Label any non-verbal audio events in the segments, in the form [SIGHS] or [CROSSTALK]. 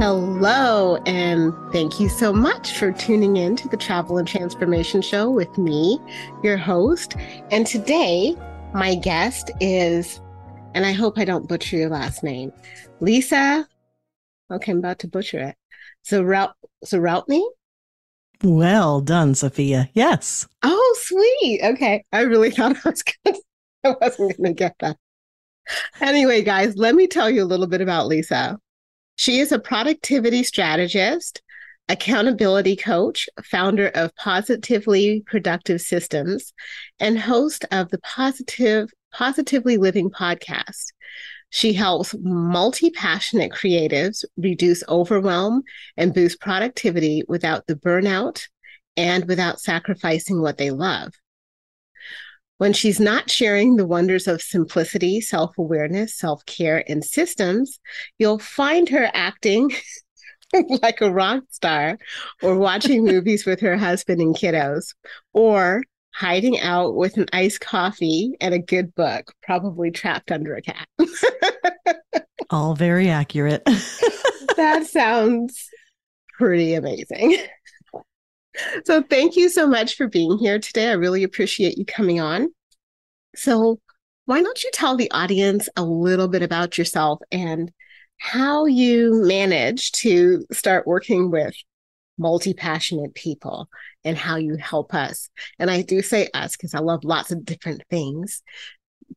Hello, and thank you so much for tuning in to the Travel and Transformation Show with me, your host. And today, my guest is, and I hope I don't butcher your last name, Lisa. Okay, I'm about to butcher it. Zawrotny? Well done, Sophia. Yes. Oh, sweet. Okay. I really [LAUGHS] thought I was gonna, I wasn't going to get that. Anyway, guys, let me tell you a little bit about Lisa. She is a productivity strategist, accountability coach, founder of Positively Productive Systems, and host of the Positive Positively Living podcast. She helps multi passionate creatives reduce overwhelm and boost productivity without the burnout and without sacrificing what they love. When she's not sharing the wonders of simplicity, self awareness, self care, and systems, you'll find her acting [LAUGHS] like a rock star or watching [LAUGHS] movies with her husband and kiddos or hiding out with an iced coffee and a good book, probably trapped under a cat. [LAUGHS] All very accurate. [LAUGHS] that sounds pretty amazing. [LAUGHS] So, thank you so much for being here today. I really appreciate you coming on. So, why don't you tell the audience a little bit about yourself and how you manage to start working with multi passionate people and how you help us? And I do say us because I love lots of different things.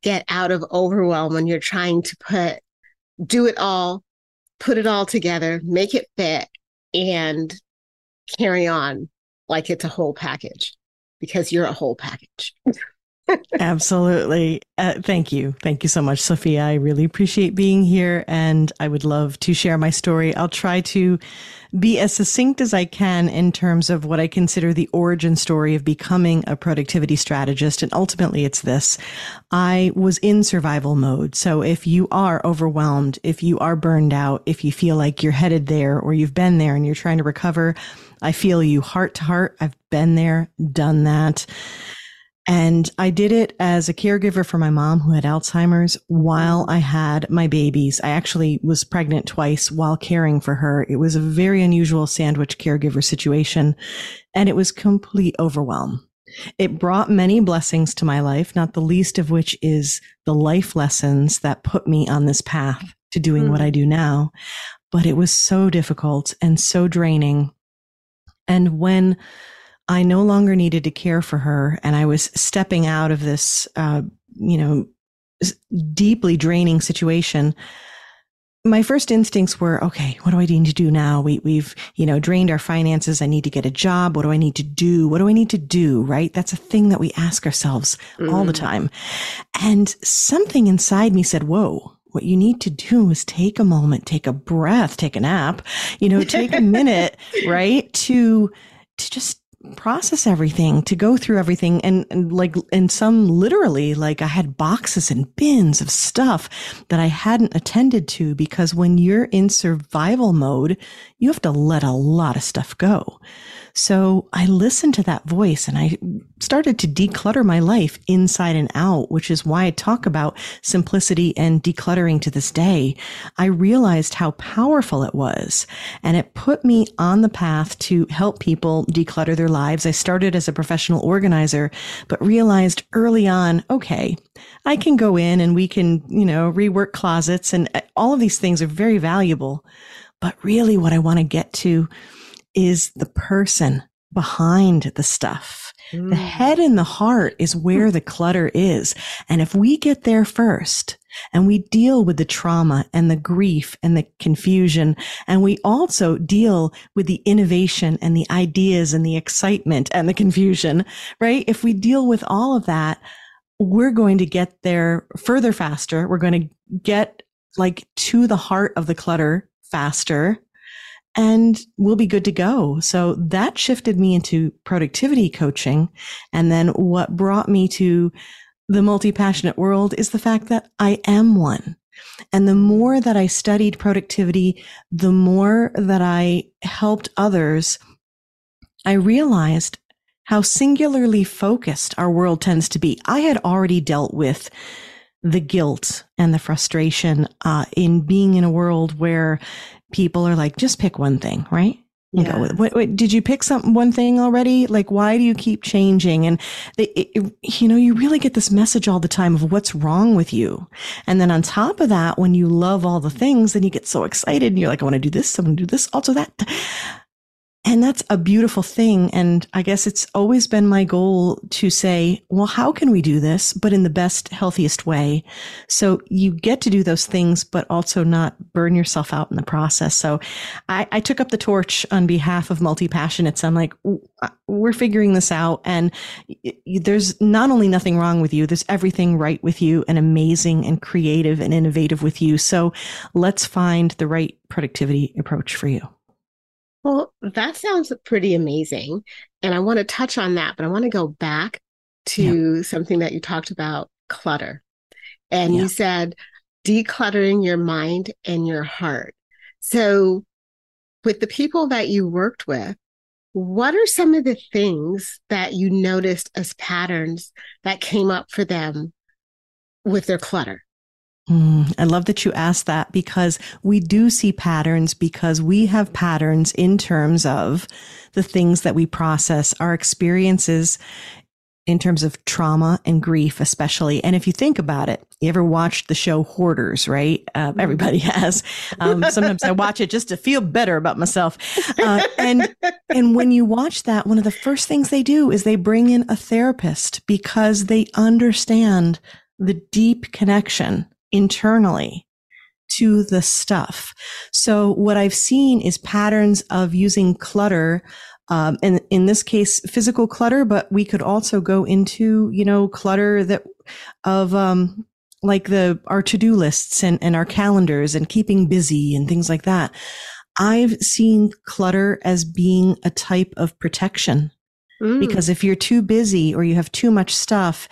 Get out of overwhelm when you're trying to put, do it all, put it all together, make it fit, and carry on like it's a whole package because you're a whole package. [LAUGHS] Absolutely. Uh, thank you. Thank you so much, Sophia. I really appreciate being here and I would love to share my story. I'll try to be as succinct as I can in terms of what I consider the origin story of becoming a productivity strategist. And ultimately, it's this I was in survival mode. So if you are overwhelmed, if you are burned out, if you feel like you're headed there or you've been there and you're trying to recover, I feel you heart to heart. I've been there, done that. And I did it as a caregiver for my mom who had Alzheimer's while I had my babies. I actually was pregnant twice while caring for her. It was a very unusual sandwich caregiver situation and it was complete overwhelm. It brought many blessings to my life, not the least of which is the life lessons that put me on this path to doing mm. what I do now. But it was so difficult and so draining. And when I no longer needed to care for her. And I was stepping out of this, uh, you know, deeply draining situation. My first instincts were, okay, what do I need to do now? We, we've, you know, drained our finances. I need to get a job. What do I need to do? What do I need to do? Right. That's a thing that we ask ourselves mm. all the mm. time. And something inside me said, whoa, what you need to do is take a moment, take a breath, take a nap, you know, take a minute, [LAUGHS] right? To, to just process everything, to go through everything. And, and like, and some literally, like I had boxes and bins of stuff that I hadn't attended to because when you're in survival mode, you have to let a lot of stuff go. So I listened to that voice and I started to declutter my life inside and out, which is why I talk about simplicity and decluttering to this day. I realized how powerful it was and it put me on the path to help people declutter their lives. I started as a professional organizer, but realized early on, okay, I can go in and we can, you know, rework closets and uh, all of these things are very valuable. But really what I want to get to is the person behind the stuff. Mm. The head and the heart is where the clutter is. And if we get there first and we deal with the trauma and the grief and the confusion, and we also deal with the innovation and the ideas and the excitement and the confusion, right? If we deal with all of that, we're going to get there further faster. We're going to get like to the heart of the clutter faster and we'll be good to go. So that shifted me into productivity coaching. And then what brought me to the multi passionate world is the fact that I am one. And the more that I studied productivity, the more that I helped others I realized how singularly focused our world tends to be. I had already dealt with the guilt and the frustration uh, in being in a world where people are like, just pick one thing, right? You yeah. go, wait, wait, did you pick some one thing already? Like, why do you keep changing? And they, it, you know, you really get this message all the time of what's wrong with you. And then on top of that, when you love all the things, then you get so excited and you're like, I want to do this, I want to do this, also that. And that's a beautiful thing. And I guess it's always been my goal to say, well, how can we do this, but in the best, healthiest way? So you get to do those things, but also not burn yourself out in the process. So I, I took up the torch on behalf of multi passionates. I'm like, uh, we're figuring this out. And there's not only nothing wrong with you, there's everything right with you and amazing and creative and innovative with you. So let's find the right productivity approach for you. Well, that sounds pretty amazing. And I want to touch on that, but I want to go back to yeah. something that you talked about clutter. And yeah. you said decluttering your mind and your heart. So, with the people that you worked with, what are some of the things that you noticed as patterns that came up for them with their clutter? Mm, I love that you asked that because we do see patterns because we have patterns in terms of the things that we process, our experiences in terms of trauma and grief, especially. And if you think about it, you ever watched the show Hoarders, right? Uh, mm-hmm. everybody [LAUGHS] has. Um, sometimes I watch it just to feel better about myself. Uh, and and when you watch that, one of the first things they do is they bring in a therapist because they understand the deep connection internally to the stuff. So what I've seen is patterns of using clutter um, and in this case, physical clutter, but we could also go into, you know, clutter that of, um, like the, our to-do lists and, and our calendars and keeping busy and things like that. I've seen clutter as being a type of protection mm. because if you're too busy or you have too much stuff,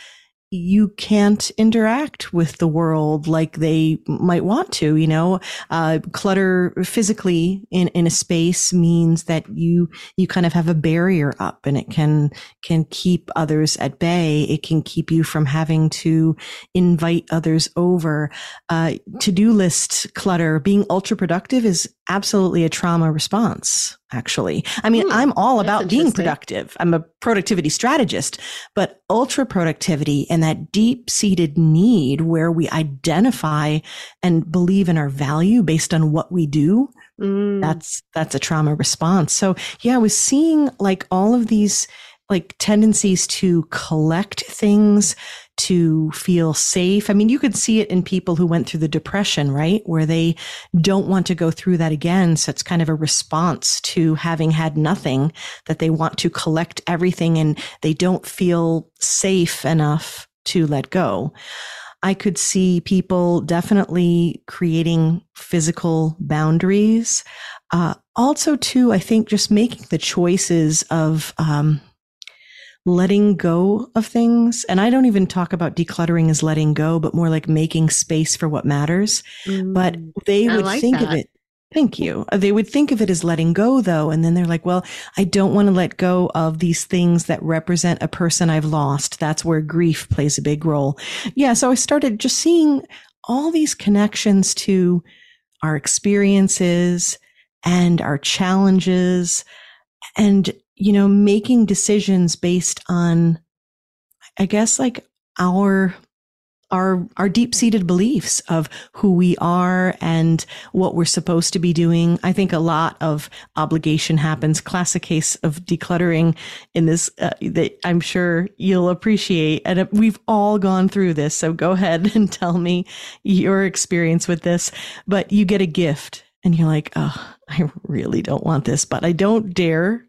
you can't interact with the world like they might want to, you know, uh, clutter physically in, in a space means that you, you kind of have a barrier up and it can, can keep others at bay. It can keep you from having to invite others over. Uh, to-do list clutter, being ultra productive is absolutely a trauma response actually. I mean, hmm, I'm all about being productive. I'm a productivity strategist, but ultra productivity and that deep seated need where we identify and believe in our value based on what we do. Mm. That's, that's a trauma response. So yeah, I was seeing like all of these like tendencies to collect things, to feel safe. I mean, you could see it in people who went through the depression, right? Where they don't want to go through that again. So it's kind of a response to having had nothing that they want to collect everything and they don't feel safe enough to let go. I could see people definitely creating physical boundaries. Uh, also, too, I think just making the choices of um, letting go of things. And I don't even talk about decluttering as letting go, but more like making space for what matters. Mm, but they would like think that. of it. Thank you. Uh, they would think of it as letting go though. And then they're like, well, I don't want to let go of these things that represent a person I've lost. That's where grief plays a big role. Yeah. So I started just seeing all these connections to our experiences and our challenges and you know, making decisions based on, I guess, like our our our deep-seated beliefs of who we are and what we're supposed to be doing. I think a lot of obligation happens. Classic case of decluttering in this uh, that I'm sure you'll appreciate. And we've all gone through this, so go ahead [LAUGHS] and tell me your experience with this. But you get a gift, and you're like, "Oh, I really don't want this," but I don't dare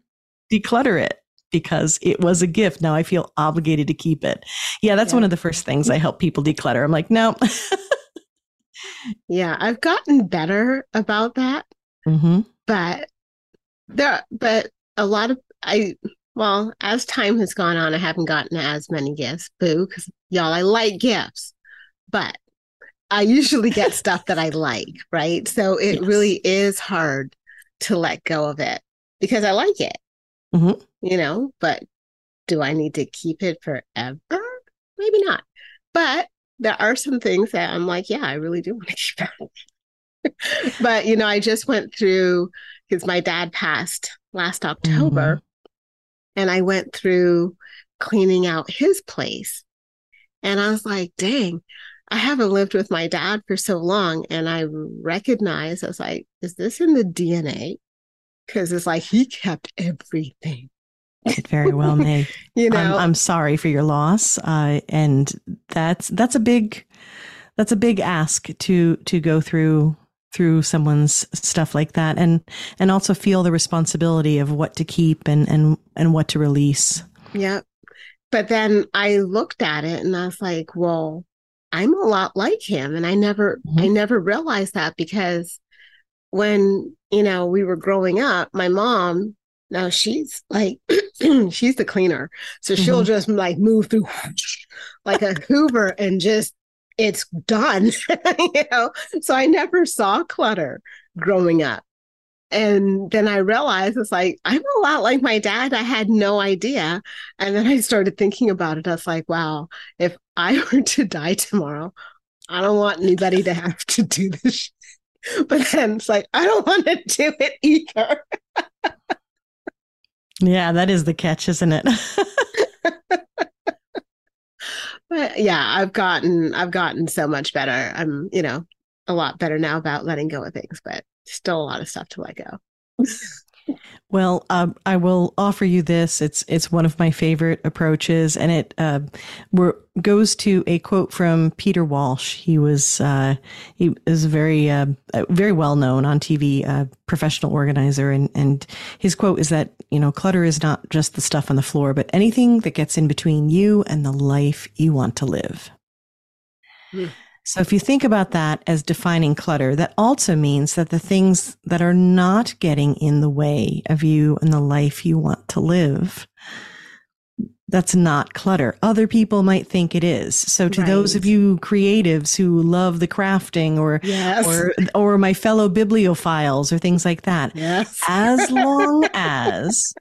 declutter it because it was a gift. Now I feel obligated to keep it. Yeah, that's yeah. one of the first things I help people declutter. I'm like, no. [LAUGHS] yeah, I've gotten better about that. Mm-hmm. But there, but a lot of I, well, as time has gone on, I haven't gotten as many gifts. Boo, because y'all, I like gifts, but I usually get [LAUGHS] stuff that I like, right? So it yes. really is hard to let go of it because I like it mm-hmm. you know, but do I need to keep it forever? Maybe not. But there are some things that I'm like, yeah, I really do want to [LAUGHS] keep it. but, you know, I just went through because my dad passed last October mm-hmm. and I went through cleaning out his place. And I was like, dang, I haven't lived with my dad for so long. And I recognized, I was like, is this in the DNA? Because it's like he kept everything. It very well may. [LAUGHS] you know, I'm, I'm, sorry for your loss, uh, and that's that's a big that's a big ask to to go through through someone's stuff like that, and and also feel the responsibility of what to keep and and and what to release. Yeah, but then I looked at it and I was like, well, I'm a lot like him, and I never mm-hmm. I never realized that because when you know we were growing up, my mom now she's like, [CLEARS THROAT] she's the cleaner. So she'll mm-hmm. just like move through [LAUGHS] like a Hoover and just, it's done, [LAUGHS] you know? So I never saw clutter growing up. And then I realized it's like, I'm a lot like my dad. I had no idea. And then I started thinking about it. I was like, wow, if I [LAUGHS] were to die tomorrow, I don't want anybody to have to do this. [LAUGHS] But then it's like, I don't want to do it either. Yeah, that is the catch, isn't it? [LAUGHS] but yeah, I've gotten I've gotten so much better. I'm, you know, a lot better now about letting go of things, but still a lot of stuff to let go. [LAUGHS] Well, um, I will offer you this. It's it's one of my favorite approaches, and it uh, goes to a quote from Peter Walsh. He was uh, he is very uh, very well known on TV, uh, professional organizer, and and his quote is that you know clutter is not just the stuff on the floor, but anything that gets in between you and the life you want to live. So if you think about that as defining clutter, that also means that the things that are not getting in the way of you and the life you want to live, that's not clutter. Other people might think it is. So to right. those of you creatives who love the crafting or yes. or or my fellow bibliophiles or things like that, [LAUGHS] yes. as [LAUGHS] long as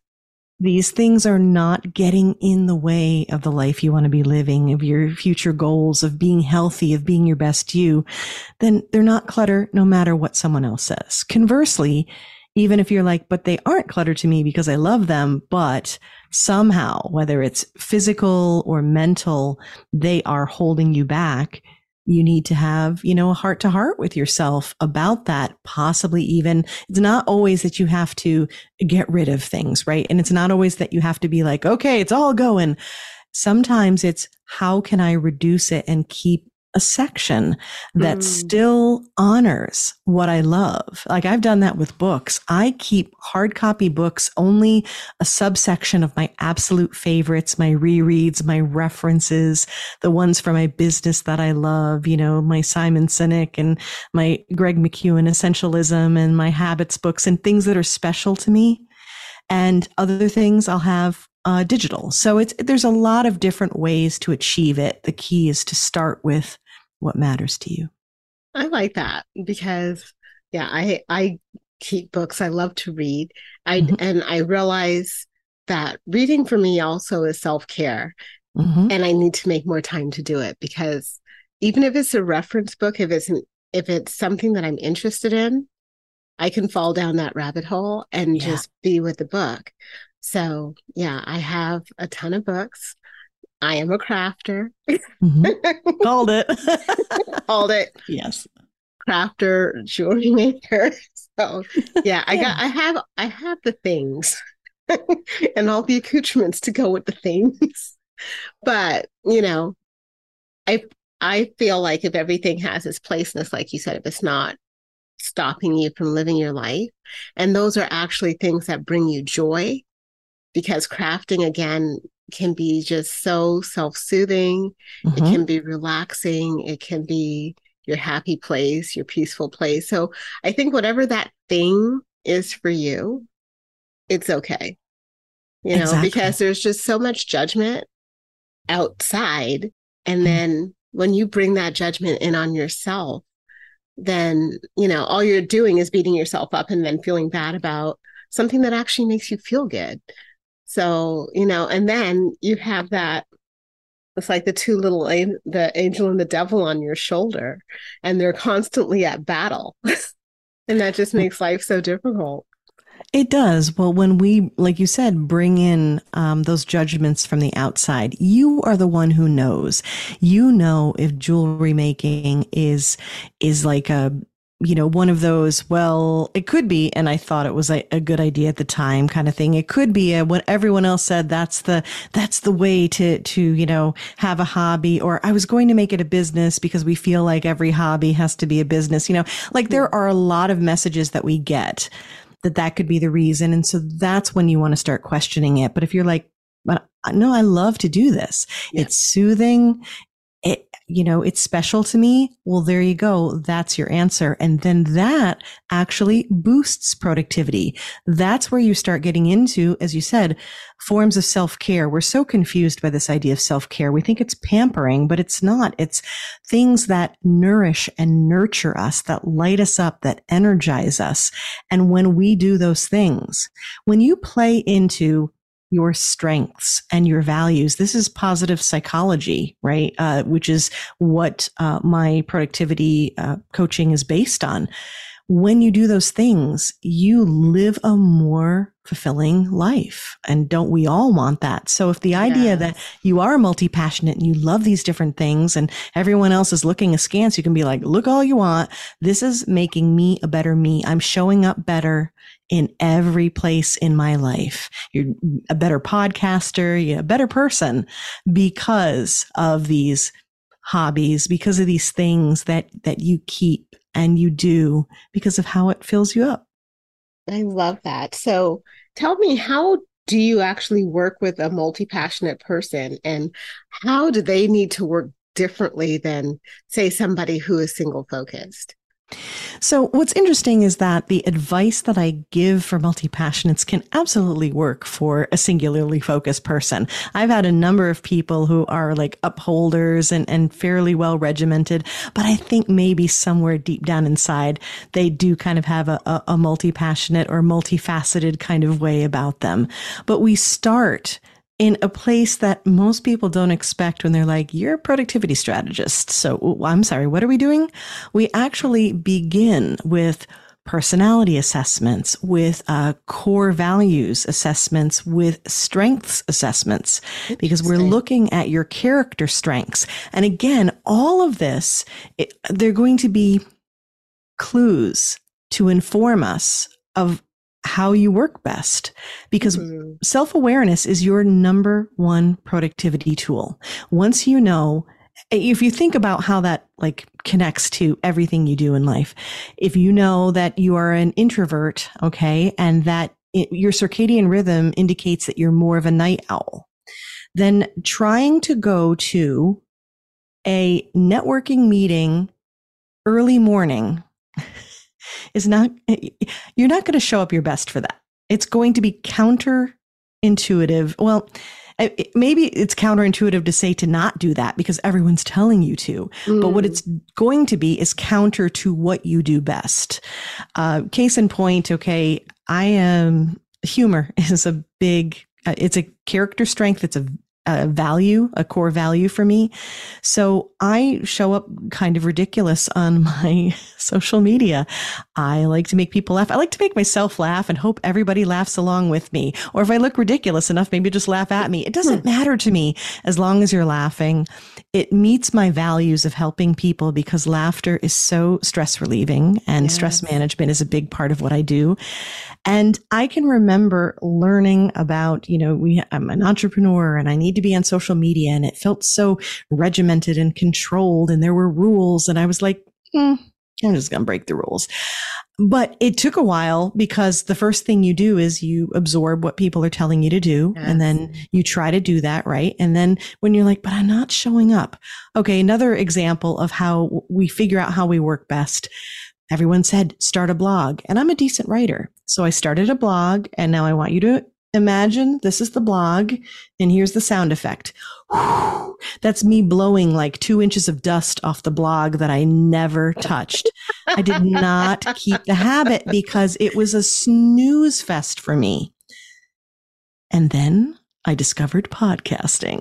these things are not getting in the way of the life you want to be living, of your future goals, of being healthy, of being your best you, then they're not clutter no matter what someone else says. Conversely, even if you're like, but they aren't clutter to me because I love them, but somehow, whether it's physical or mental, they are holding you back you need to have, you know, a heart to heart with yourself about that. Possibly even, it's not always that you have to get rid of things, right? And it's not always that you have to be like, okay, it's all going. Sometimes it's how can I reduce it and keep a section that mm. still honors what I love. Like I've done that with books. I keep hard copy books only a subsection of my absolute favorites, my rereads, my references, the ones for my business that I love, you know, my Simon Sinek and my Greg McKeown essentialism and my habits books and things that are special to me. And other things I'll have uh, digital. So it's there's a lot of different ways to achieve it. The key is to start with what matters to you. I like that because yeah, I I keep books. I love to read. I mm-hmm. and I realize that reading for me also is self-care. Mm-hmm. And I need to make more time to do it because even if it's a reference book, if it's an, if it's something that I'm interested in, I can fall down that rabbit hole and yeah. just be with the book. So, yeah, I have a ton of books. I am a crafter. Mm-hmm. [LAUGHS] Called it. [LAUGHS] Called it. Yes. Crafter, jewelry maker. [LAUGHS] So yeah, I got I have I have the things and all the accoutrements to go with the things. But, you know, I I feel like if everything has its placeness, like you said, if it's not stopping you from living your life, and those are actually things that bring you joy, because crafting again can be just so self-soothing mm-hmm. it can be relaxing it can be your happy place your peaceful place so i think whatever that thing is for you it's okay you know exactly. because there's just so much judgment outside and mm-hmm. then when you bring that judgment in on yourself then you know all you're doing is beating yourself up and then feeling bad about something that actually makes you feel good So, you know, and then you have that it's like the two little the angel and the devil on your shoulder and they're constantly at battle. [LAUGHS] and that just makes life so difficult. It does. Well, when we, like you said, bring in um, those judgments from the outside, you are the one who knows. You know if jewelry making is is like a you know, one of those, well, it could be, and I thought it was a, a, good idea at the time kind of thing. It could be a, what everyone else said, that's the, that's the way to, to, you know, have a hobby, or I was going to make it a business because we feel like every hobby has to be a business, you know, like there are a lot of messages that we get that that could be the reason. And so that's when you want to start questioning it. But if you're like, but uh, no, I love to do this. Yeah. It's soothing it, you know, it's special to me. Well, there you go. That's your answer. And then that actually boosts productivity. That's where you start getting into, as you said, forms of self care. We're so confused by this idea of self care. We think it's pampering, but it's not. It's things that nourish and nurture us, that light us up, that energize us. And when we do those things, when you play into your strengths and your values. This is positive psychology, right? Uh, which is what uh, my productivity uh, coaching is based on. When you do those things, you live a more fulfilling life. And don't we all want that? So if the idea yes. that you are multi passionate and you love these different things and everyone else is looking askance, you can be like, look all you want. This is making me a better me. I'm showing up better in every place in my life. You're a better podcaster, you're a better person because of these hobbies, because of these things that, that you keep and you do because of how it fills you up. I love that. So tell me, how do you actually work with a multi passionate person and how do they need to work differently than, say, somebody who is single focused? So, what's interesting is that the advice that I give for multi passionates can absolutely work for a singularly focused person. I've had a number of people who are like upholders and, and fairly well regimented, but I think maybe somewhere deep down inside, they do kind of have a, a, a multi passionate or multifaceted kind of way about them. But we start in a place that most people don't expect when they're like, you're a productivity strategist. So I'm sorry, what are we doing? We actually begin with personality assessments, with uh, core values assessments, with strengths assessments, because we're looking at your character strengths. And again, all of this, it, they're going to be clues to inform us of how you work best because mm-hmm. self awareness is your number one productivity tool. Once you know, if you think about how that like connects to everything you do in life, if you know that you are an introvert, okay, and that it, your circadian rhythm indicates that you're more of a night owl, then trying to go to a networking meeting early morning is not, you're not going to show up your best for that. It's going to be counterintuitive. Well, maybe it's counterintuitive to say to not do that because everyone's telling you to. Mm. But what it's going to be is counter to what you do best. Uh, case in point, okay, I am humor [LAUGHS] is a big, uh, it's a character strength. It's a a value, a core value for me. So I show up kind of ridiculous on [LAUGHS] my social media. I like to make people laugh. I like to make myself laugh and hope everybody laughs along with me. Or if I look ridiculous enough, maybe just laugh at me. It doesn't hmm. matter to me as long as you're laughing. It meets my values of helping people because laughter is so stress relieving and yes. stress management is a big part of what I do. And I can remember learning about, you know, we, I'm an entrepreneur and I need to be on social media and it felt so regimented and controlled and there were rules. And I was like, hmm, I'm just going to break the rules. But it took a while because the first thing you do is you absorb what people are telling you to do. Yes. And then you try to do that, right? And then when you're like, but I'm not showing up. Okay. Another example of how we figure out how we work best. Everyone said, start a blog. And I'm a decent writer. So I started a blog and now I want you to imagine this is the blog and here's the sound effect. That's me blowing like two inches of dust off the blog that I never touched. I did not keep the habit because it was a snooze fest for me. And then I discovered podcasting.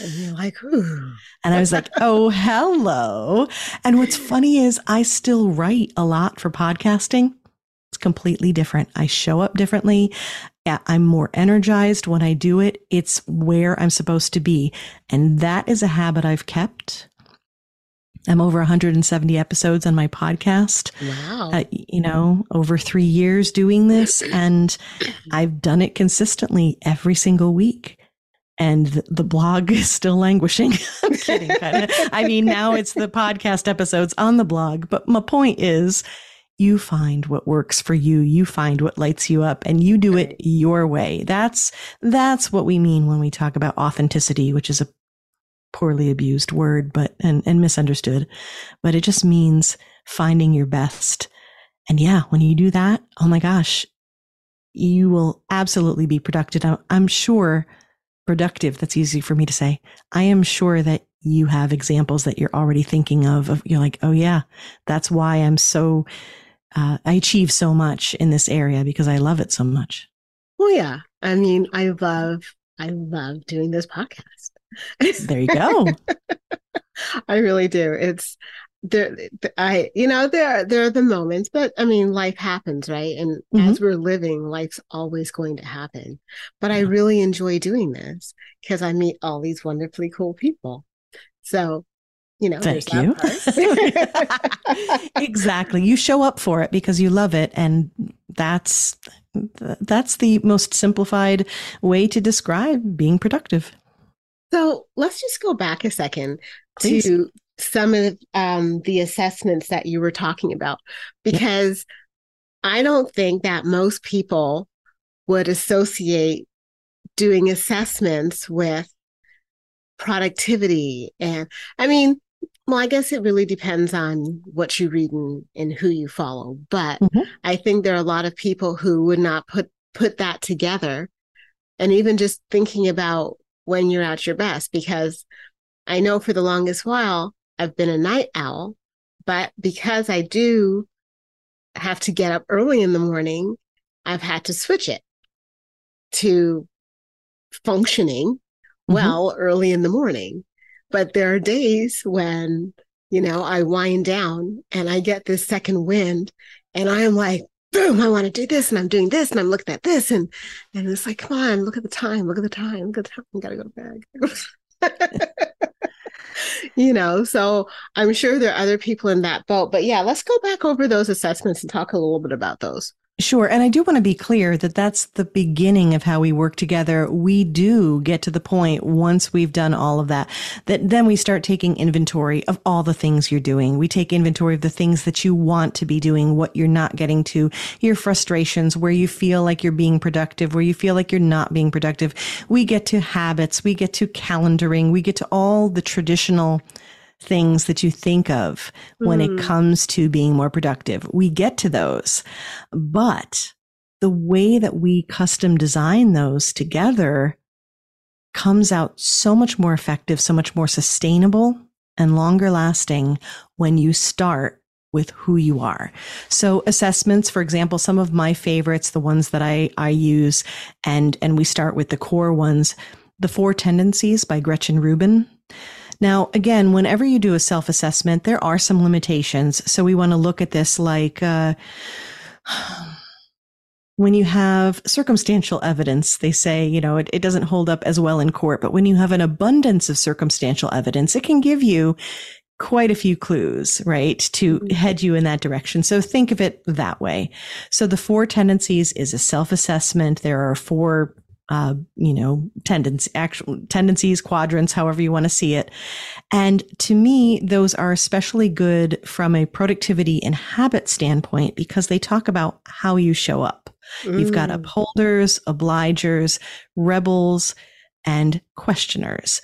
And you're like, Ooh. and I was like, oh, hello. And what's funny is I still write a lot for podcasting. Completely different. I show up differently. I'm more energized when I do it. It's where I'm supposed to be. And that is a habit I've kept. I'm over 170 episodes on my podcast. Wow. Uh, you know, over three years doing this, [CLEARS THROAT] and I've done it consistently every single week. And the, blog [LAUGHS] is still languishing. [LAUGHS] I'm kidding. Kinda. I mean, now it's the podcast episodes on the blog. But my point is, you find what works for you. You find what lights you up and you do it your way. That's, that's what we mean when we talk about authenticity, which is a poorly abused word, but, and, and misunderstood, but it just means finding your best. And yeah, when you do that, oh my gosh, you will absolutely be productive. I'm, I'm sure productive. That's easy for me to say. I am sure that you have examples that you're already thinking of, of you're like, oh yeah, that's why I'm so uh, I achieve so much in this area because I love it so much. Well, yeah. I mean, I love, I love doing this podcast. There you go. [LAUGHS] I really do. It's there. I, you know, there, there are the moments, but I mean, life happens, right? And Mhm. as we're living, life's always going to happen. But I really enjoy doing this because I meet all these wonderfully cool people. So, you know, Thank you. [LAUGHS] [LAUGHS] exactly. You show up for it because you love it. And that's, that's the most simplified way to describe being productive. So let's just go back a second Please. to some of um, the assessments that you were talking about, because I don't think that most people would associate doing assessments with productivity. And I mean, well, I guess it really depends on what you read and, and who you follow. But Mhm. I think there are a lot of people who would not put put that together. And even just thinking about when you're at your best, because I know for the longest while I've been a night owl, but because I do have to get up early in the morning, I've had to switch it to functioning Mhm. well early in the morning. But there are days when, you know, I wind down and I get this second wind and I am like, boom, I want to do this and I'm doing this and I'm looking at this and and it's like, come on, look at the time, look at the time, look at the time, I gotta go bed. [LAUGHS] you know, so I'm sure there are other people in that boat. But yeah, let's go back over those assessments and talk a little bit about those. Sure. And I do want to be clear that that's the beginning of how we work together. We do get to the point once we've done all of that, that then we start taking inventory of all the things you're doing. We take inventory of the things that you want to be doing, what you're not getting to, your frustrations, where you feel like you're being productive, where you feel like you're not being productive. We get to habits. We get to calendaring. We get to all the traditional things that you think of when it Mm. comes to being more productive. We get to those, but the way that we custom design those together comes out so much more effective, so much more sustainable and longer lasting when you start with who you are. So assessments, for example, some of my favorites, the ones that I, I use and, and we start with the core ones, the four tendencies by Gretchen Rubin. Now, again, whenever you do a self assessment, there are some limitations. So we want to look at this like, uh, [SIGHS] when you have circumstantial evidence, they say, you know, it, it doesn't hold up as well in court, but when you have an abundance of circumstantial evidence, it can give you quite a few clues, right, to Mhm. head you in that direction. So think of it that way. So the four tendencies is a self assessment. There are four, uh, you know, tendencies, actual tendencies, quadrants, however you want to see it. And to me, those are especially good from a productivity and habit standpoint because they talk about how you show up. You've got Mm. upholders, obligers, rebels, and questioners.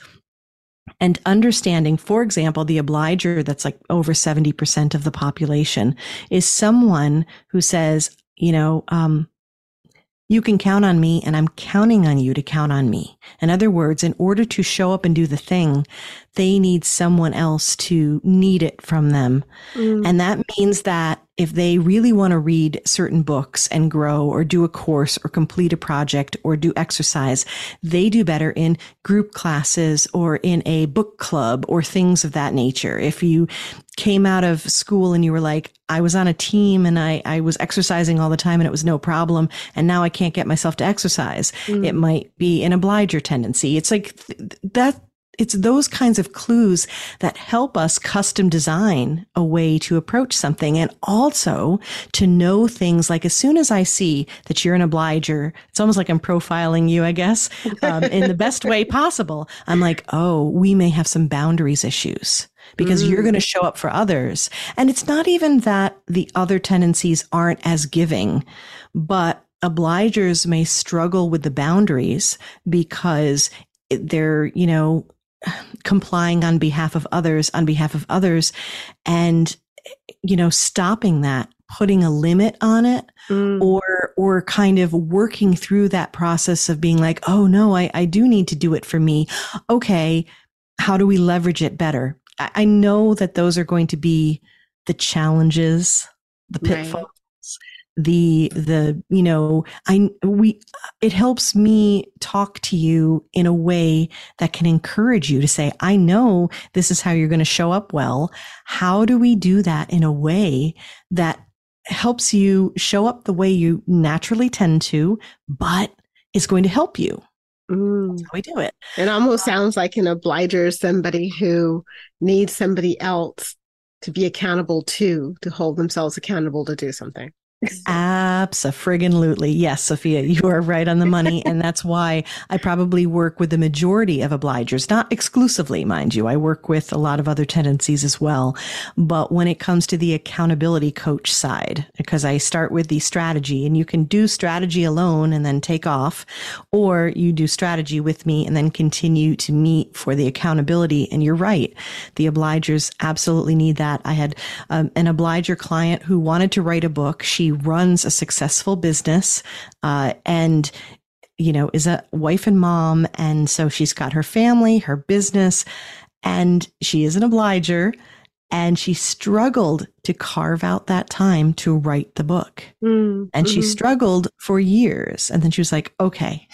And understanding, for example, the obliger that's like over 70% of the population is someone who says, you know, um, you can count on me and I'm counting on you to count on me. In other words, in order to show up and do the thing, they need someone else to need it from them. Mm. And that means that if they really want to read certain books and grow or do a course or complete a project or do exercise, they do better in group classes or in a book club or things of that nature. If you came out of school and you were like, I was on a team and I, I was exercising all the time and it was no problem. And now I can't get myself to exercise. Mm. It might be an obliger tendency. It's like th- that it's those kinds of clues that help us custom design a way to approach something and also to know things like as soon as I see that you're an obliger, it's almost like I'm profiling you, I guess, um, in the best way possible. I'm like, oh, we may have some boundaries issues because mm. you're going to show up for others. And it's not even that the other tendencies aren't as giving, but obligers may struggle with the boundaries because they're, you know, complying on behalf of others, on behalf of others, and you know, stopping that, putting a limit on it, mm. or or kind of working through that process of being like, oh no, I, I do need to do it for me. Okay, how do we leverage it better? I, I know that those are going to be the challenges, the pitfalls, the the you know i we it helps me talk to you in a way that can encourage you to say i know this is how you're going to show up well how do we do that in a way that helps you show up the way you naturally tend to but is going to help you Mm. We do it. It almost sounds like an obliger somebody who needs somebody else to be accountable to, to hold themselves accountable to do something. Absolutely. Yes, Sophia, you are right on the money. [LAUGHS] and that's why I probably work with the majority of obligers, not exclusively, mind you. I work with a lot of other tendencies as well. But when it comes to the accountability coach side, because I start with the strategy and you can do strategy alone and then take off, or you do strategy with me and then continue to meet for the accountability. And you're right. The obligers absolutely need that. I had um, an obliger client who wanted to write a book. She runs a successful business uh, and you know is a wife and mom and so she's got her family her business and she is an obliger and she struggled to carve out that time to write the book. Mm, and she mm-hmm. struggled for years. And then she was like, okay,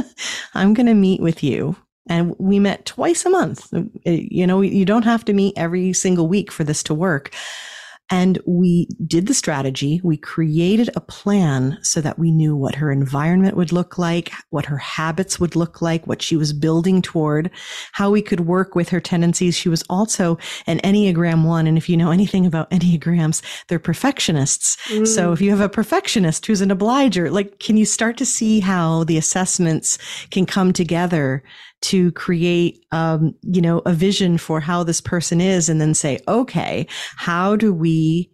[LAUGHS] I'm going to meet with you. And we met twice a month. You know, you don't have to meet every single week for this to work. And we did the strategy. We created a plan so that we knew what her environment would look like, what her habits would look like, what she was building toward, how we could work with her tendencies. She was also an Enneagram one. And if you know anything about [LAUGHS] Enneagrams, they're perfectionists. Mm. So if you have a perfectionist who's an obliger, like, can you start to see how the assessments can come together to create, um, you know, a vision for how this person is and then say, okay, how do we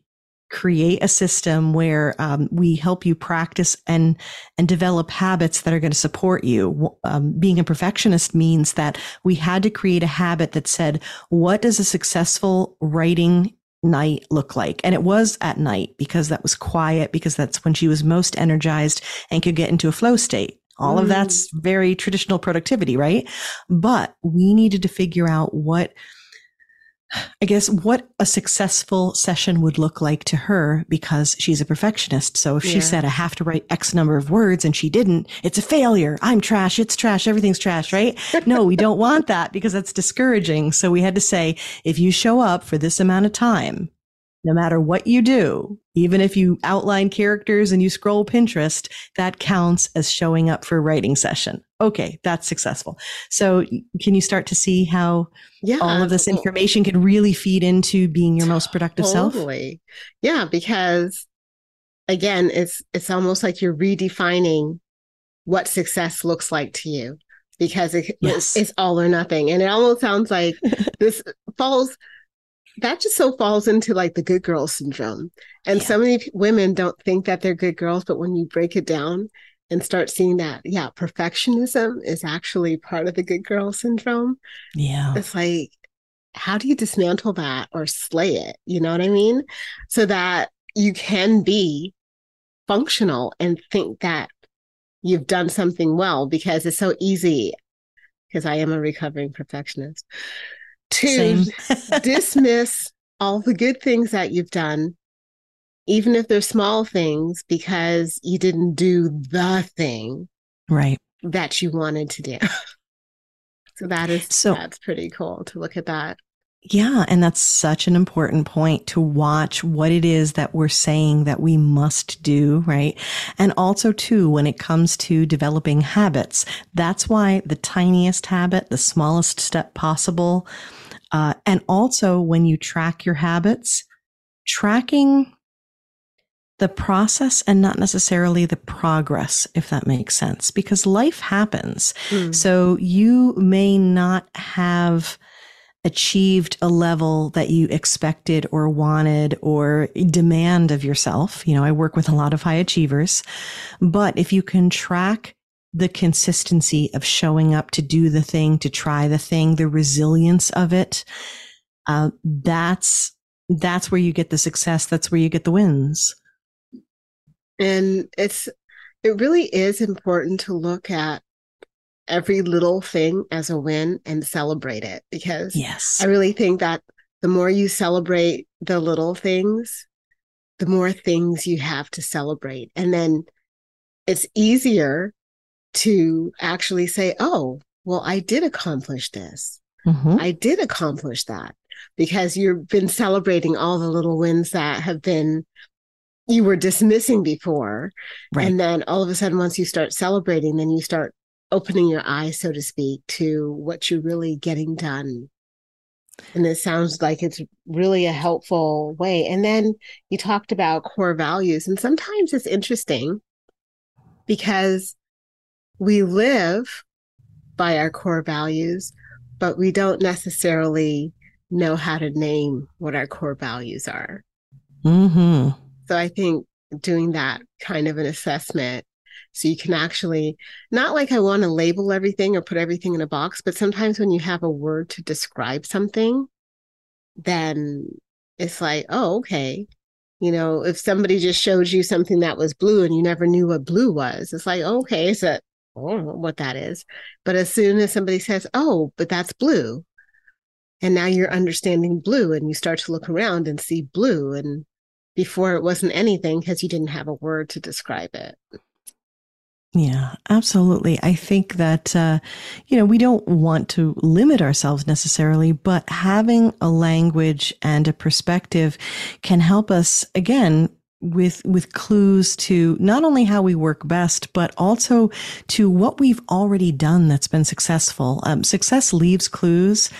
create a system where um, we help you practice and and develop habits that are going to support you. Um, being a perfectionist means that we had to create a habit that said, "What does a successful writing night look like?" And it was at night because that was quiet because that's when she was most energized and could get into a flow state. All mm. of that's very traditional productivity, right? But we needed to figure out what, I guess, what a successful session would look like to her because she's a perfectionist. So if yeah. she said, I have to write X number of words and she didn't, it's a failure. I'm trash. It's trash. Everything's trash, right? no, we don't want that because that's discouraging. So we had to say, if you show up for this amount of time, no matter what you do, even if you outline characters and you scroll Pinterest, that counts as showing up for a writing session. Okay, that's successful. So can you start to see how yeah, all of this information can really feed into being your most productive totally. self? Yeah, because again, it's it's almost like you're redefining what success looks like to you because it, yes. it's all or nothing. And it almost sounds like [LAUGHS] this falls that just so falls into like the good girl syndrome. And yeah. so many women don't think that they're good girls, but when you break it down and start seeing that, yeah, perfectionism is actually part of the good girl syndrome. Yeah. It's like, how do you dismantle that or slay it? You know what I mean? So that you can be functional and think that you've done something well because it's so easy because I am a recovering perfectionist to [LAUGHS] dismiss all the good things that you've done, even if they're small things, because you didn't do the thing right that you wanted to do. [LAUGHS] so that is so that's pretty cool to look at that. Yeah. And that's such an important point to watch what it is that we're saying that we must do, right? And also too, when it comes to developing habits, that's why the tiniest habit, the smallest step possible, uh, and also when you track your habits, tracking the process and not necessarily the progress, if that makes sense, because life happens. Mm. So you may not have achieved a level that you expected or wanted or demand of yourself. You know, I work with a lot of high achievers, but if you can track the consistency of showing up to do the thing, to try the thing, the resilience of it, uh, that's, that's where you get the success. That's where you get the wins. And it's, it really is important to look at every little thing as a win and celebrate it because yes. I really think that the more you celebrate the little things, the more things you have to celebrate. And then it's easier to actually say, oh, well, I did accomplish this. Mm-hmm. I did accomplish that because you've been celebrating all the little wins that have been you were dismissing before. Right. And then all of a sudden, once you start celebrating, then you start opening your eyes, so to speak, to what you're really getting done. And it sounds like it's really a helpful way. And then you talked about core values. And sometimes it's interesting because we live by our core values, but we don't necessarily know how to name what our core values are. Mm-hmm. So I think doing that kind of an assessment so you can actually, not like I want to label everything or put everything in a box, but sometimes when you have a word to describe something, then it's like, oh, okay. You know, if somebody just showed you something that was blue and you never knew what blue was, it's like, oh, okay, so I don't know what that is. But as soon as somebody says, oh, but that's blue, and now you're understanding blue and you start to look around and see blue and before it wasn't anything because you didn't have a word to describe it yeah, absolutely. I think that, uh, you know, we don't want to limit ourselves necessarily, but having a language and a perspective can help us, again, with with clues to not only how we work best but also to what we've already done that's been successful um, success leaves clues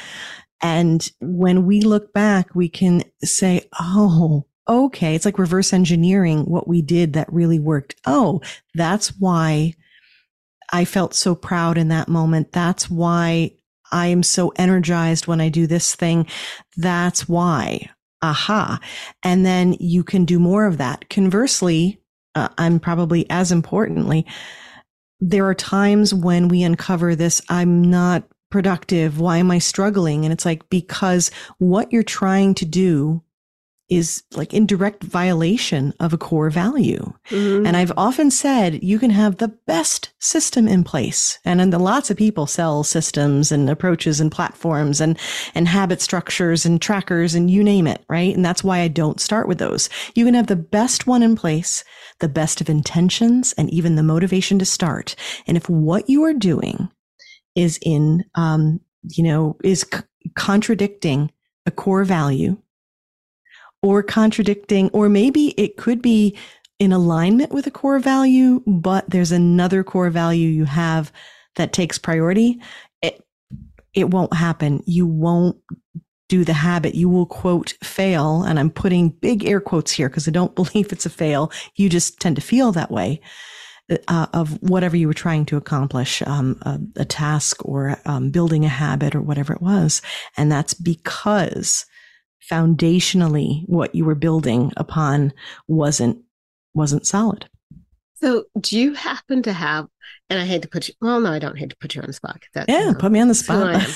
and when we look back we can say oh okay, it's like reverse engineering what we did that really worked. Oh, that's why I felt so proud in that moment. That's why I am so energized when I do this thing. That's why. Aha. And then you can do more of that. Conversely, uh, I'm probably as importantly, there are times when we uncover this, I'm not productive. Why am I struggling? And it's like, because what you're trying to do is like in direct violation of a core value. Mm-hmm. And I've often said you can have the best system in place. And, and lots of people sell systems and approaches and platforms and, and habit structures and trackers and you name it, right? And that's why I don't start with those. You can have the best one in place, the best of intentions and even the motivation to start. And if what you are doing is in, um, you know, is c- contradicting a core value, or contradicting, or maybe it could be in alignment with a core value, but there's another core value you have that takes priority. It, it won't happen. You won't do the habit. You will quote fail. And I'm putting big air quotes here because I don't [LAUGHS] believe it's a fail. You just tend to feel that way. Uh, of whatever you were trying to accomplish, um, a, a, task or um, building a habit or whatever it was. And that's because foundationally what you were building upon wasn't wasn't solid. So, do you happen to have? And I hate to put you. Well, no, I don't hate to put you on the spot. That, yeah, put me on the spot.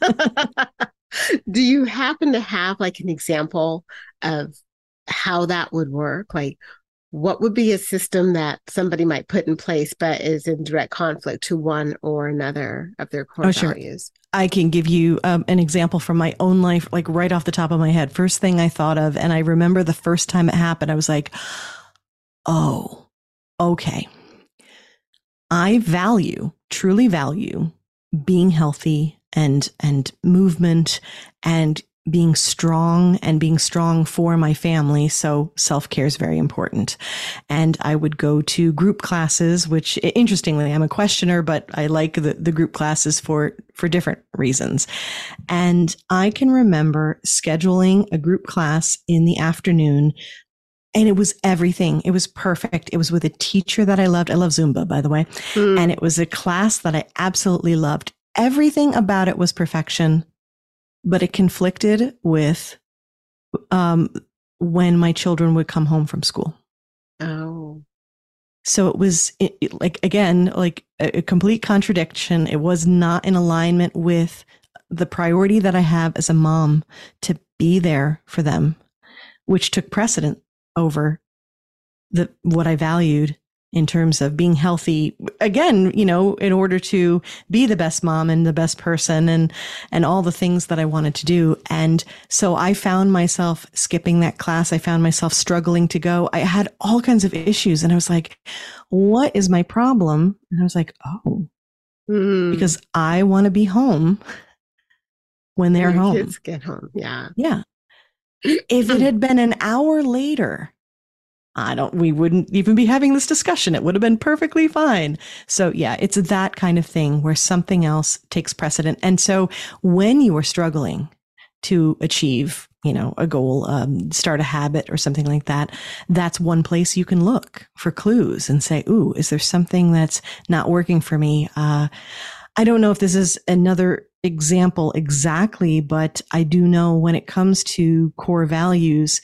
[LAUGHS] do you happen to have like an example of how that would work? Like, what would be a system that somebody might put in place but is in direct conflict to one or another of their core oh, values? Sure. I can give you um, an example from my own life, like right off the top of my head. First thing I thought of, and I remember the first time it happened, I was like, oh, okay. I value, truly value being healthy and and movement and being strong and being strong for my family. So self care is very important. And I would go to group classes, which interestingly, I'm a questioner, but I like the, the group classes for, for different reasons. And I can remember scheduling a group class in the afternoon and it was everything. It was perfect. It was with a teacher that I loved. I love Zumba, by the way. Mm. And it was a class that I absolutely loved. Everything about it was perfection but it conflicted with um, when my children would come home from school. Oh. So it was it, it, like, again, like a, a complete contradiction. It was not in alignment with the priority that I have as a mom to be there for them, which took precedent over the what I valued in terms of being healthy again you know in order to be the best mom and the best person and and all the things that I wanted to do. And so I found myself skipping that class. I found myself struggling to go. I had all kinds of issues and I was like what is my problem? And I was like oh. Mm. because I want to be home when they're when home. kids get home yeah. Yeah. [CLEARS THROAT] If it had been an hour later I don't, we wouldn't even be having this discussion. It would have been perfectly fine. So yeah, it's that kind of thing where something else takes precedent. And so when you are struggling to achieve, you know, a goal, um, start a habit or something like that, that's one place you can look for clues and say, Ooh, is there something that's not working for me? Uh, I don't know if this is another example exactly, but I do know when it comes to core values,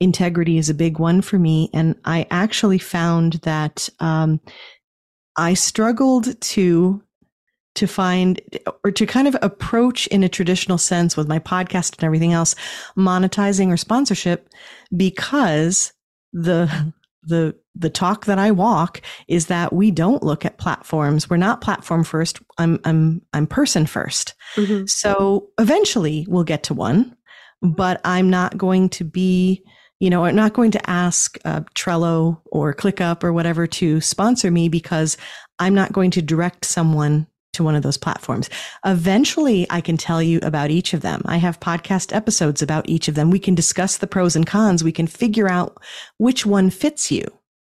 integrity is a big one for me. And I actually found that um, I struggled to to find or to kind of approach in a traditional sense with my podcast and everything else monetizing or sponsorship because the the the talk that I walk is that we don't look at platforms. We're not platform first. I'm I'm I'm person 1st mm-hmm. So eventually we'll get to one, but I'm not going to be you know, I'm not going to ask uh, Trello or ClickUp or whatever to sponsor me because I'm not going to direct someone to one of those platforms. Eventually, I can tell you about each of them. I have podcast episodes about each of them. We can discuss the pros and cons. We can figure out which one fits you.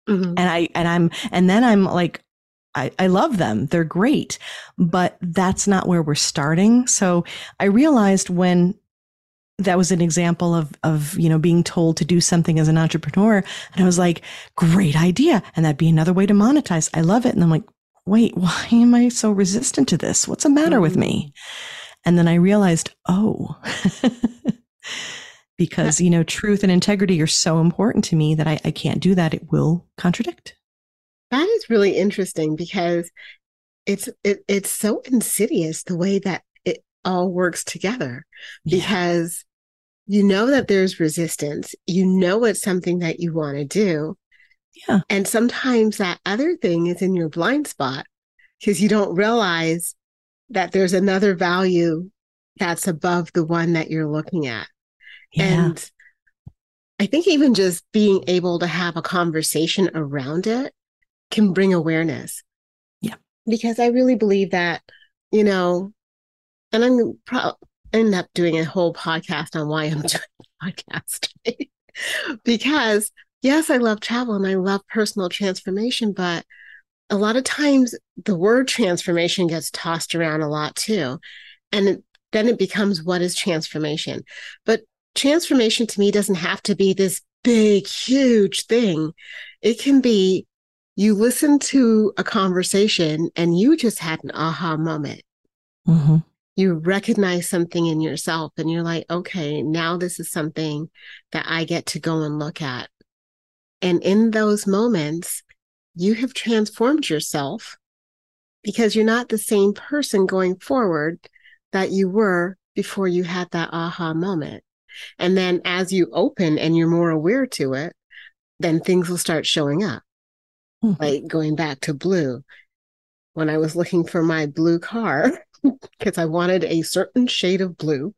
Mm-hmm. And I, and I'm, and then I'm like, I, I love them. They're great, but that's not where we're starting. So I realized when that was an example of of you know being told to do something as an entrepreneur. And i was like great idea. And that'd be another way to monetize. I love it. And i'm like wait [LAUGHS] why am i so resistant to this? What's the matter mm-hmm. with me? And then i realized oh [LAUGHS] because you know truth and integrity are so important to me that I, I can't do that. It will contradict. That is really interesting because it's it, it's so insidious the way that it all works together because you know that there's resistance. You know it's something that you want to do. Yeah. And sometimes that other thing is in your blind spot because you don't realize that there's another value that's above the one that you're looking at. Yeah. And I think even just being able to have a conversation around it can bring awareness. Yeah. Because I really believe that, you know, and I'm pro- end up doing a whole podcast on why I'm [LAUGHS] doing podcast. [LAUGHS] because yes, I love travel and I love personal transformation, but a lot of times the word transformation gets tossed around a lot too. And it, then it becomes what is transformation? But transformation to me doesn't have to be this big, huge thing. It can be you listen to a conversation and you just had an aha moment. Mm-hmm you recognize something in yourself and you're like, okay, now this is something that I get to go and look at. And in those moments, you have transformed yourself because you're not the same person going forward that you were before you had that aha moment. And then as you open and you're more aware to it, then things will start showing up. Mm-hmm. Like going back to blue. When I was looking for my blue car, [LAUGHS] [LAUGHS] because I wanted a certain shade of blue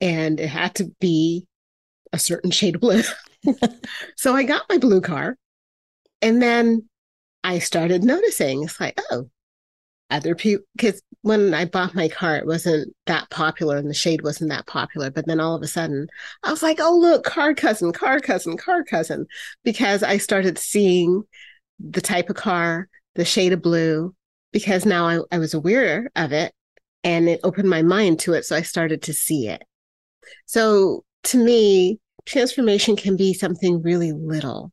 and it had to be a certain shade of blue. [LAUGHS] so I got my blue car and then I started noticing it's like, oh, other people, because when I bought my car, it wasn't that popular and the shade wasn't that popular. But then all of a sudden, I was like, oh, look, car cousin, car cousin, car cousin, because I started seeing the type of car, the shade of blue, because now I, I was aware of it and it opened my mind to it. So I started to see it. So to me, transformation can be something really little.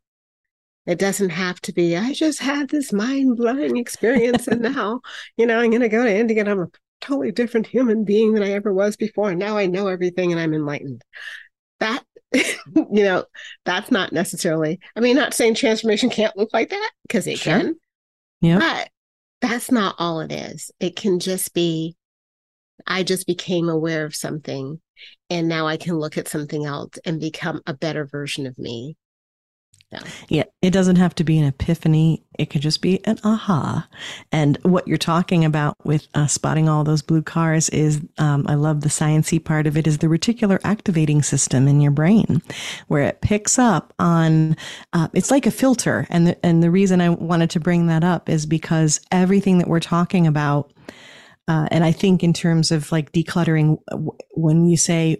It doesn't have to be, I just had this mind blowing experience and now, [LAUGHS] you know, I'm going to go to India and I'm a totally different human being than I ever was before. And now I know everything and I'm enlightened. That, [LAUGHS] you know, that's not necessarily, I mean, not saying transformation can't look like that because it sure. can. Yeah. But that's not all it is. It can just be, I just became aware of something and now I can look at something else and become a better version of me. Yeah. it doesn't have to be an epiphany. It could just be an aha. And what you're talking about with uh, spotting all those blue cars is, um, I love the sciency part of it, is the reticular activating system in your brain, where it picks up on. Uh, it's like a filter, and the, and the reason I wanted to bring that up is because everything that we're talking about uh, and I think in terms of like decluttering, when you say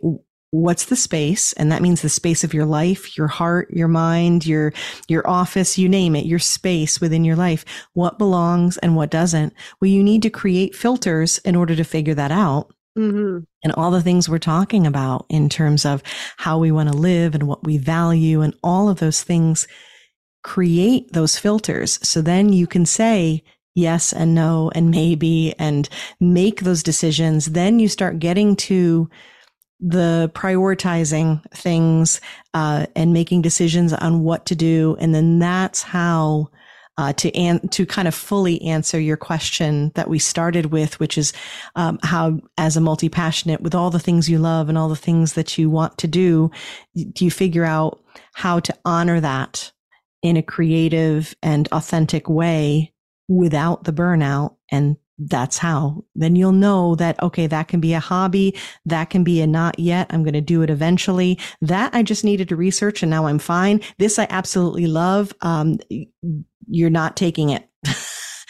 what's the space, and that means the space of your life, your heart, your mind, your your office, you name it, your space within your life, what belongs and what doesn't. Well, you need to create filters in order to figure that out. Mm-hmm. And all the things we're talking about in terms of how we want to live and what we value and all of those things create those filters. So then you can say, yes and no and maybe and make those decisions, then you start getting to the prioritizing things uh, and making decisions on what to do, and then that's how. Uh, to an- to kind of fully answer your question that we started with, which is um, how, as a multi passionate, with all the things you love and all the things that you want to do, do you figure out how to honor that in a creative and authentic way without the burnout and that's how then you'll know that okay that can be a hobby that can be a not yet i'm going to do it eventually that i just needed to research and now i'm fine this i absolutely love um, you're not taking it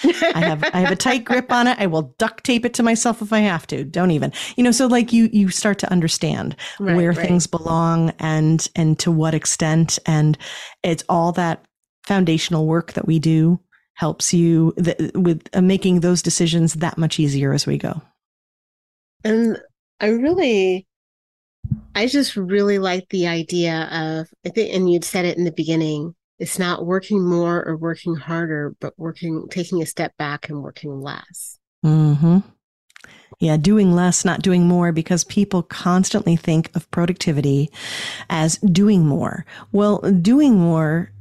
I have I have a tight grip on it. I will duct tape it to myself if I have to. Don't even. You know, so like you you start to understand right, where right. things belong and and to what extent and it's all that foundational work that we do helps you th- with uh, making those decisions that much easier as we go. And I really, I just really like the idea of, I think, and you'd said it in the beginning, it's not working more or working harder, but working, taking a step back and working less. Mm-hmm. Yeah, doing less, not doing more, because people constantly think of productivity as doing more. Well, doing more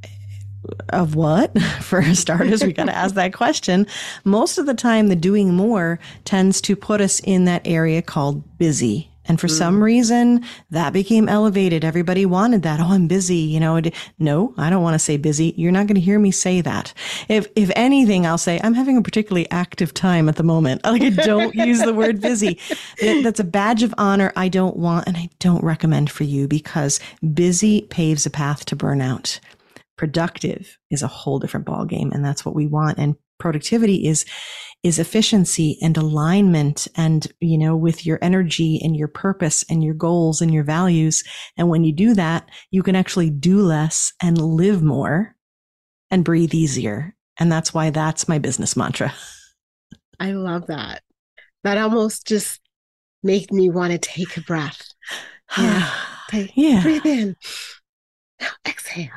of what? [LAUGHS] For starters, we got to ask that question. Most of the time, the doing more tends to put us in that area called busy. And for mm. some reason, that became elevated. Everybody wanted that. Oh, I'm busy. You know, no, I don't want to say busy. You're not going to hear me say that. If, if anything, I'll say I'm having a particularly active time at the moment. [LAUGHS] Like I don't use the word busy. That's a badge of honor I don't want and I don't recommend for you because busy paves a path to burnout productive is a whole different ballgame and that's what we want. And productivity is is efficiency and alignment and you know with your energy and your purpose and your goals and your values. And when you do that you can actually do less and live more and breathe easier. And that's why that's my business mantra. [LAUGHS] I love that. That almost just made me want to take a breath. Yeah, [SIGHS] take, yeah. breathe in now [LAUGHS] exhale.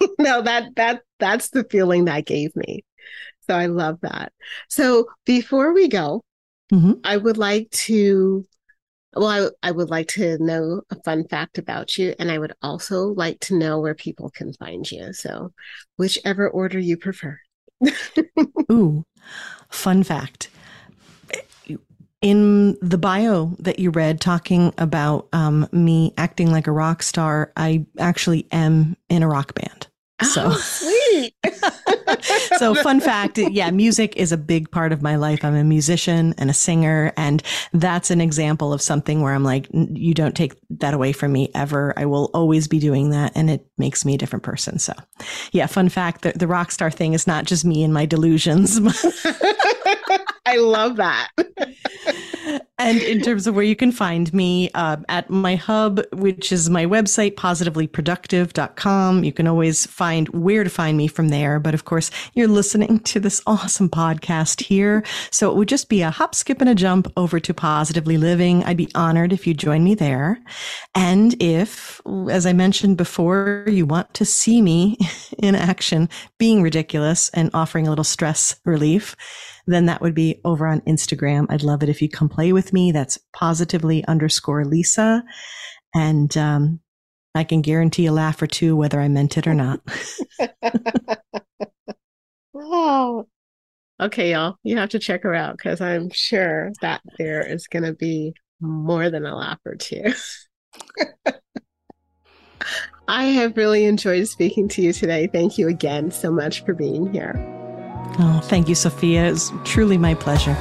[LAUGHS] no, that that that's the feeling that gave me. So I love that. So before we go, mm-hmm. I would like to well, I, I would like to know a fun fact about you, and I would also like to know where people can find you. So, whichever order you prefer. [LAUGHS] Ooh, fun fact in the bio that you read talking about um, me acting like a rock star, I actually am in a rock band. So oh, sweet. [LAUGHS] so fun fact, yeah, music is a big part of my life. I'm a musician and a singer and that's an example of something where I'm like you don't take that away from me ever. I will always be doing that and it makes me a different person. So, yeah, fun fact, the, the rock star thing is not just me and my delusions. [LAUGHS] [LAUGHS] I love that and in terms of where you can find me uh, at my hub, which is my website, positivelyproductive.com, you can always find where to find me from there. But of course, you're listening to this awesome podcast here. So it would just be a hop, skip, and a jump over to Positively Living. I'd be honored if you join me there. And if, as I mentioned before, you want to see me [LAUGHS] in action, being ridiculous and offering a little stress relief, then that would be over on Instagram. I'd love it if you come play with me. That's positively underscore Lisa. And um, I can guarantee a laugh or two whether I meant it or not. [LAUGHS] oh, okay, y'all. You have to check her out because I'm sure that there is going to be more than a laugh or two. [LAUGHS] I have really enjoyed speaking to you today. Thank you again so much for being here. Oh, thank you, Sophia. It's truly my pleasure.